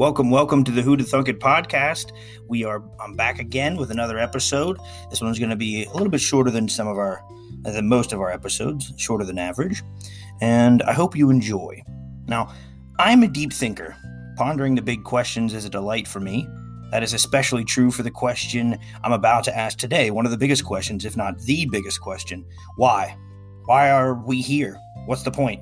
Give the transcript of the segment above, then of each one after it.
Welcome, welcome to the Who to Thunk It podcast. We are I'm back again with another episode. This one's going to be a little bit shorter than some of our than most of our episodes, shorter than average, and I hope you enjoy. Now, I'm a deep thinker. Pondering the big questions is a delight for me. That is especially true for the question I'm about to ask today, one of the biggest questions, if not the biggest question. Why? Why are we here? What's the point?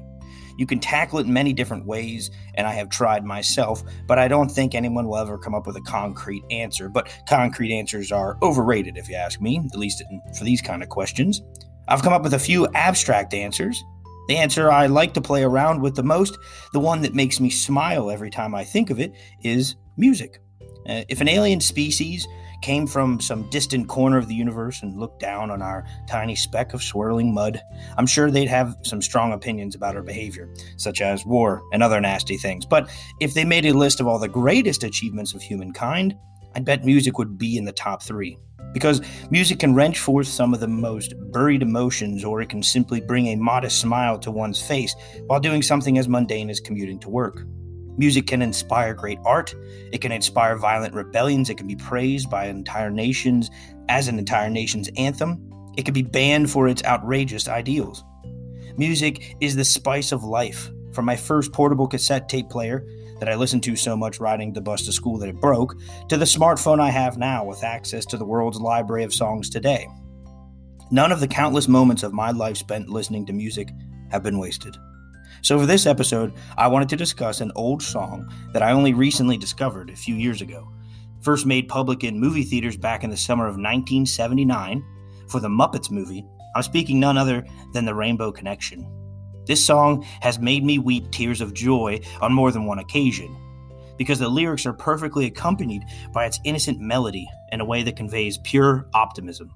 You can tackle it in many different ways, and I have tried myself, but I don't think anyone will ever come up with a concrete answer. But concrete answers are overrated, if you ask me, at least for these kind of questions. I've come up with a few abstract answers. The answer I like to play around with the most, the one that makes me smile every time I think of it, is music. Uh, if an alien species came from some distant corner of the universe and looked down on our tiny speck of swirling mud, I'm sure they'd have some strong opinions about our behavior, such as war and other nasty things. But if they made a list of all the greatest achievements of humankind, I'd bet music would be in the top three. Because music can wrench forth some of the most buried emotions, or it can simply bring a modest smile to one's face while doing something as mundane as commuting to work. Music can inspire great art. It can inspire violent rebellions. It can be praised by entire nations as an entire nation's anthem. It can be banned for its outrageous ideals. Music is the spice of life. From my first portable cassette tape player that I listened to so much riding the bus to school that it broke, to the smartphone I have now with access to the world's library of songs today. None of the countless moments of my life spent listening to music have been wasted. So, for this episode, I wanted to discuss an old song that I only recently discovered a few years ago. First made public in movie theaters back in the summer of 1979 for the Muppets movie, I'm speaking none other than The Rainbow Connection. This song has made me weep tears of joy on more than one occasion because the lyrics are perfectly accompanied by its innocent melody in a way that conveys pure optimism.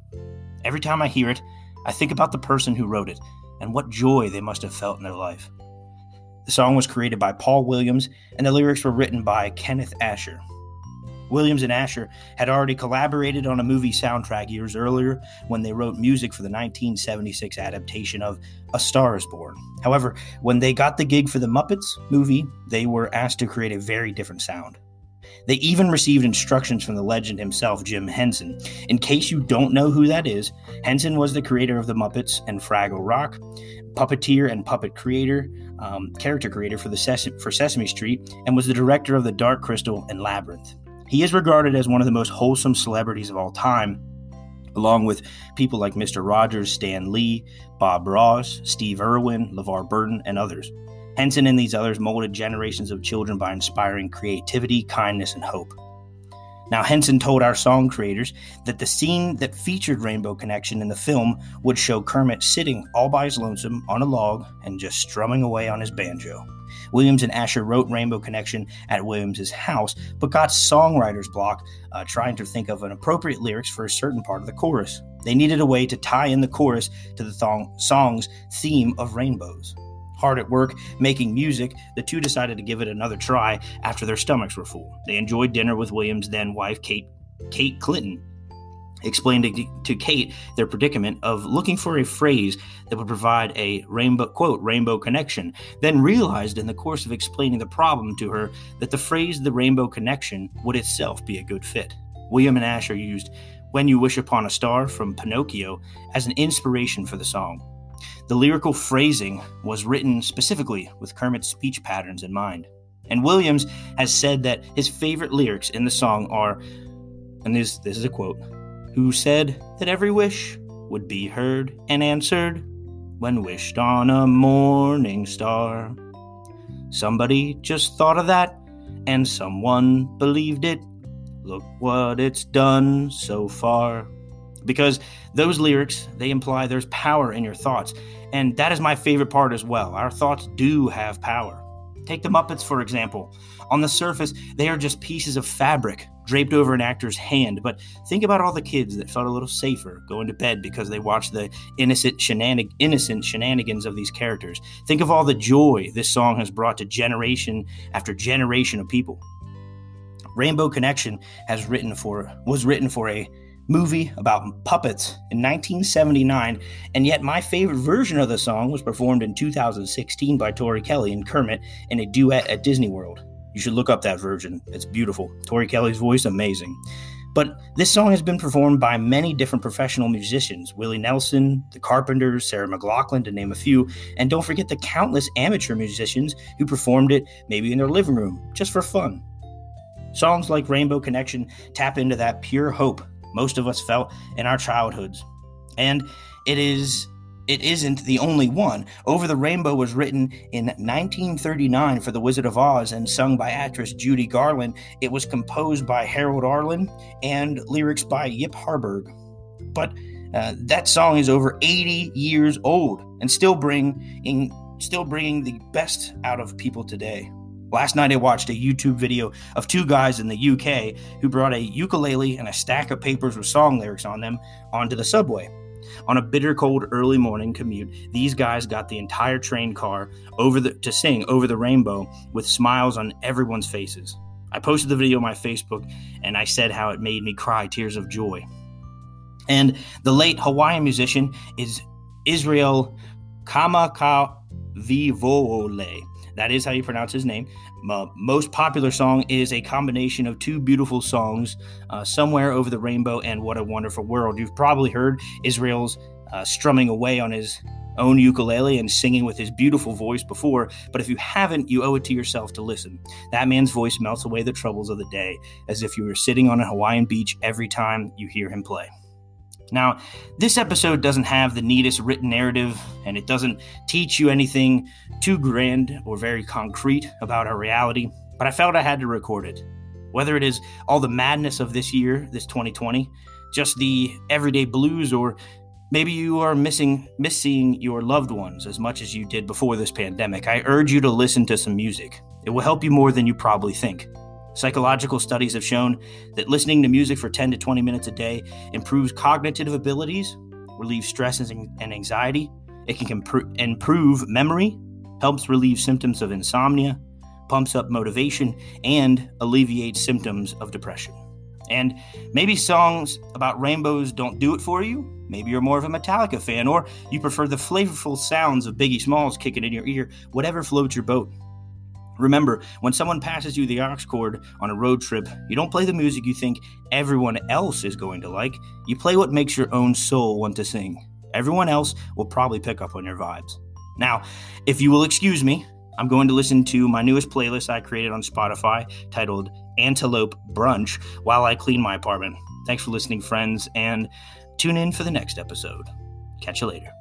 Every time I hear it, I think about the person who wrote it and what joy they must have felt in their life. The song was created by Paul Williams, and the lyrics were written by Kenneth Ascher. Williams and Ascher had already collaborated on a movie soundtrack years earlier when they wrote music for the 1976 adaptation of A Star is Born. However, when they got the gig for the Muppets movie, they were asked to create a very different sound. They even received instructions from the legend himself, Jim Henson. In case you don't know who that is, Henson was the creator of the Muppets and Fraggle Rock, puppeteer and puppet creator, um, character creator for the Ses- for Sesame Street, and was the director of the Dark Crystal and Labyrinth. He is regarded as one of the most wholesome celebrities of all time, along with people like Mr. Rogers, Stan Lee, Bob Ross, Steve Irwin, LeVar Burton, and others. Henson and these others molded generations of children by inspiring creativity, kindness, and hope. Now, Henson told our song creators that the scene that featured Rainbow Connection in the film would show Kermit sitting all by his lonesome on a log and just strumming away on his banjo. Williams and Ascher wrote Rainbow Connection at Williams's house, but got songwriter's block uh, trying to think of an appropriate lyrics for a certain part of the chorus. They needed a way to tie in the chorus to the thong- song's theme of rainbows hard at work making music, the two decided to give it another try after their stomachs were full. They enjoyed dinner with Williams' then wife, Kate, Kate Clinton. Explained to, Kate their predicament of looking for a phrase that would provide a rainbow quote rainbow connection. Then realized in the course of explaining the problem to her that the phrase "the rainbow connection" would itself be a good fit. William and Ascher used "When You Wish Upon a Star" from Pinocchio as an inspiration for the song. The lyrical phrasing was written specifically with Kermit's speech patterns in mind. And Williams has said that his favorite lyrics in the song are, and this, this is a quote, who said that every wish would be heard and answered when wished on a morning star. Somebody just thought of that, and someone believed it. Look what it's done so far because those lyrics they imply there's power in your thoughts. And that is my favorite part as well. Our thoughts do have power. Take the muppets for example. On the surface they are just pieces of fabric draped over an actor's hand. But think about all the kids that felt a little safer going to bed because they watched the innocent, shenanig- innocent shenanigans of these characters. Think of all the joy this song has brought to generation after generation of people. Rainbow connection has written for was written for a movie about puppets in 1979, and yet my favorite version of the song was performed in 2016 by Tori Kelly and Kermit in a duet at Disney World. You should look up that version. It's beautiful. Tori Kelly's voice, amazing. But this song has been performed by many different professional musicians Willie Nelson, the Carpenters, Sarah McLachlan, to name a few. And don't forget the countless amateur musicians who performed it maybe in their living room just for fun. Songs like Rainbow Connection tap into that pure hope most of us felt in our childhoods. And it is it isn't the only one. Over the Rainbow was written in 1939 for The Wizard of Oz and sung by actress Judy Garland. It was composed by Harold Arlen and lyrics by Yip Harburg. But uh, that song is over 80 years old and still bringing still bringing the best out of people today. Last night I watched a YouTube video of two guys in the UK who brought a ukulele and a stack of papers with song lyrics on them onto the subway. On a bitter cold early morning commute, these guys got the entire train car over the, to sing over the rainbow with smiles on everyone's faces. I posted the video on my Facebook and I said how it made me cry tears of joy. And the late Hawaiian musician is Israel Kamakawiwo'ole. That is how you pronounce his name. Most popular song is a combination of two beautiful songs, uh, Somewhere Over the Rainbow and What a Wonderful World. You've probably heard Israel's uh, strumming away on his own ukulele and singing with his beautiful voice before, but if you haven't, you owe it to yourself to listen. That man's voice melts away the troubles of the day as if you were sitting on a Hawaiian beach every time you hear him play. Now, this episode doesn't have the neatest written narrative, and it doesn't teach you anything too grand or very concrete about our reality, but I felt I had to record it. Whether it is all the madness of this year, this 2020, just the everyday blues, or maybe you are missing missing your loved ones as much as you did before this pandemic, I urge you to listen to some music. It will help you more than you probably think. Psychological studies have shown that listening to music for 10 to 20 minutes a day improves cognitive abilities, relieves stress and anxiety. It can improve memory, helps relieve symptoms of insomnia, pumps up motivation, and alleviates symptoms of depression. And maybe songs about rainbows don't do it for you. Maybe you're more of a Metallica fan, or you prefer the flavorful sounds of Biggie Smalls kicking in your ear. Whatever floats your boat. Remember, when someone passes you the aux cord on a road trip, you don't play the music you think everyone else is going to like. You play what makes your own soul want to sing. Everyone else will probably pick up on your vibes. Now, if you will excuse me, I'm going to listen to my newest playlist I created on Spotify titled Antelope Brunch while I clean my apartment. Thanks for listening, friends, and tune in for the next episode. Catch you later.